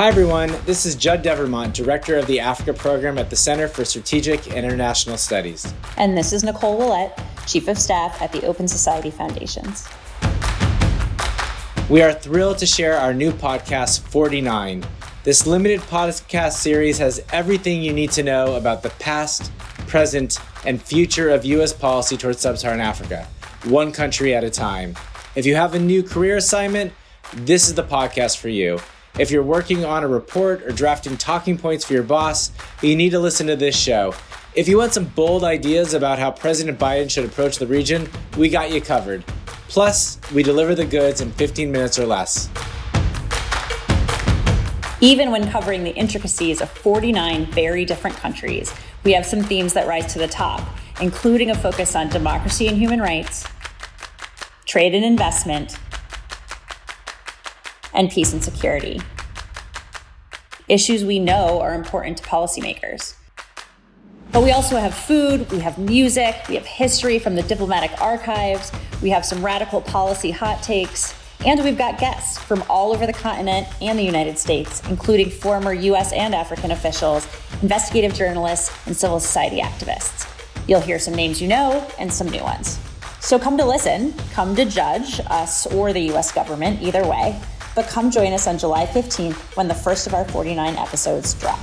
Hi, everyone. This is Judd Devermont, Director of the Africa Program at the Center for Strategic and International Studies. And this is Nicole Willett, Chief of Staff at the Open Society Foundations. We are thrilled to share our new podcast, 49. This limited podcast series has everything you need to know about the past, present, and future of U.S. policy towards sub Saharan Africa, one country at a time. If you have a new career assignment, this is the podcast for you. If you're working on a report or drafting talking points for your boss, you need to listen to this show. If you want some bold ideas about how President Biden should approach the region, we got you covered. Plus, we deliver the goods in 15 minutes or less. Even when covering the intricacies of 49 very different countries, we have some themes that rise to the top, including a focus on democracy and human rights, trade and investment, and peace and security. Issues we know are important to policymakers. But we also have food, we have music, we have history from the diplomatic archives, we have some radical policy hot takes, and we've got guests from all over the continent and the United States, including former US and African officials, investigative journalists, and civil society activists. You'll hear some names you know and some new ones. So come to listen, come to judge us or the US government, either way but come join us on July 15th when the first of our 49 episodes drop.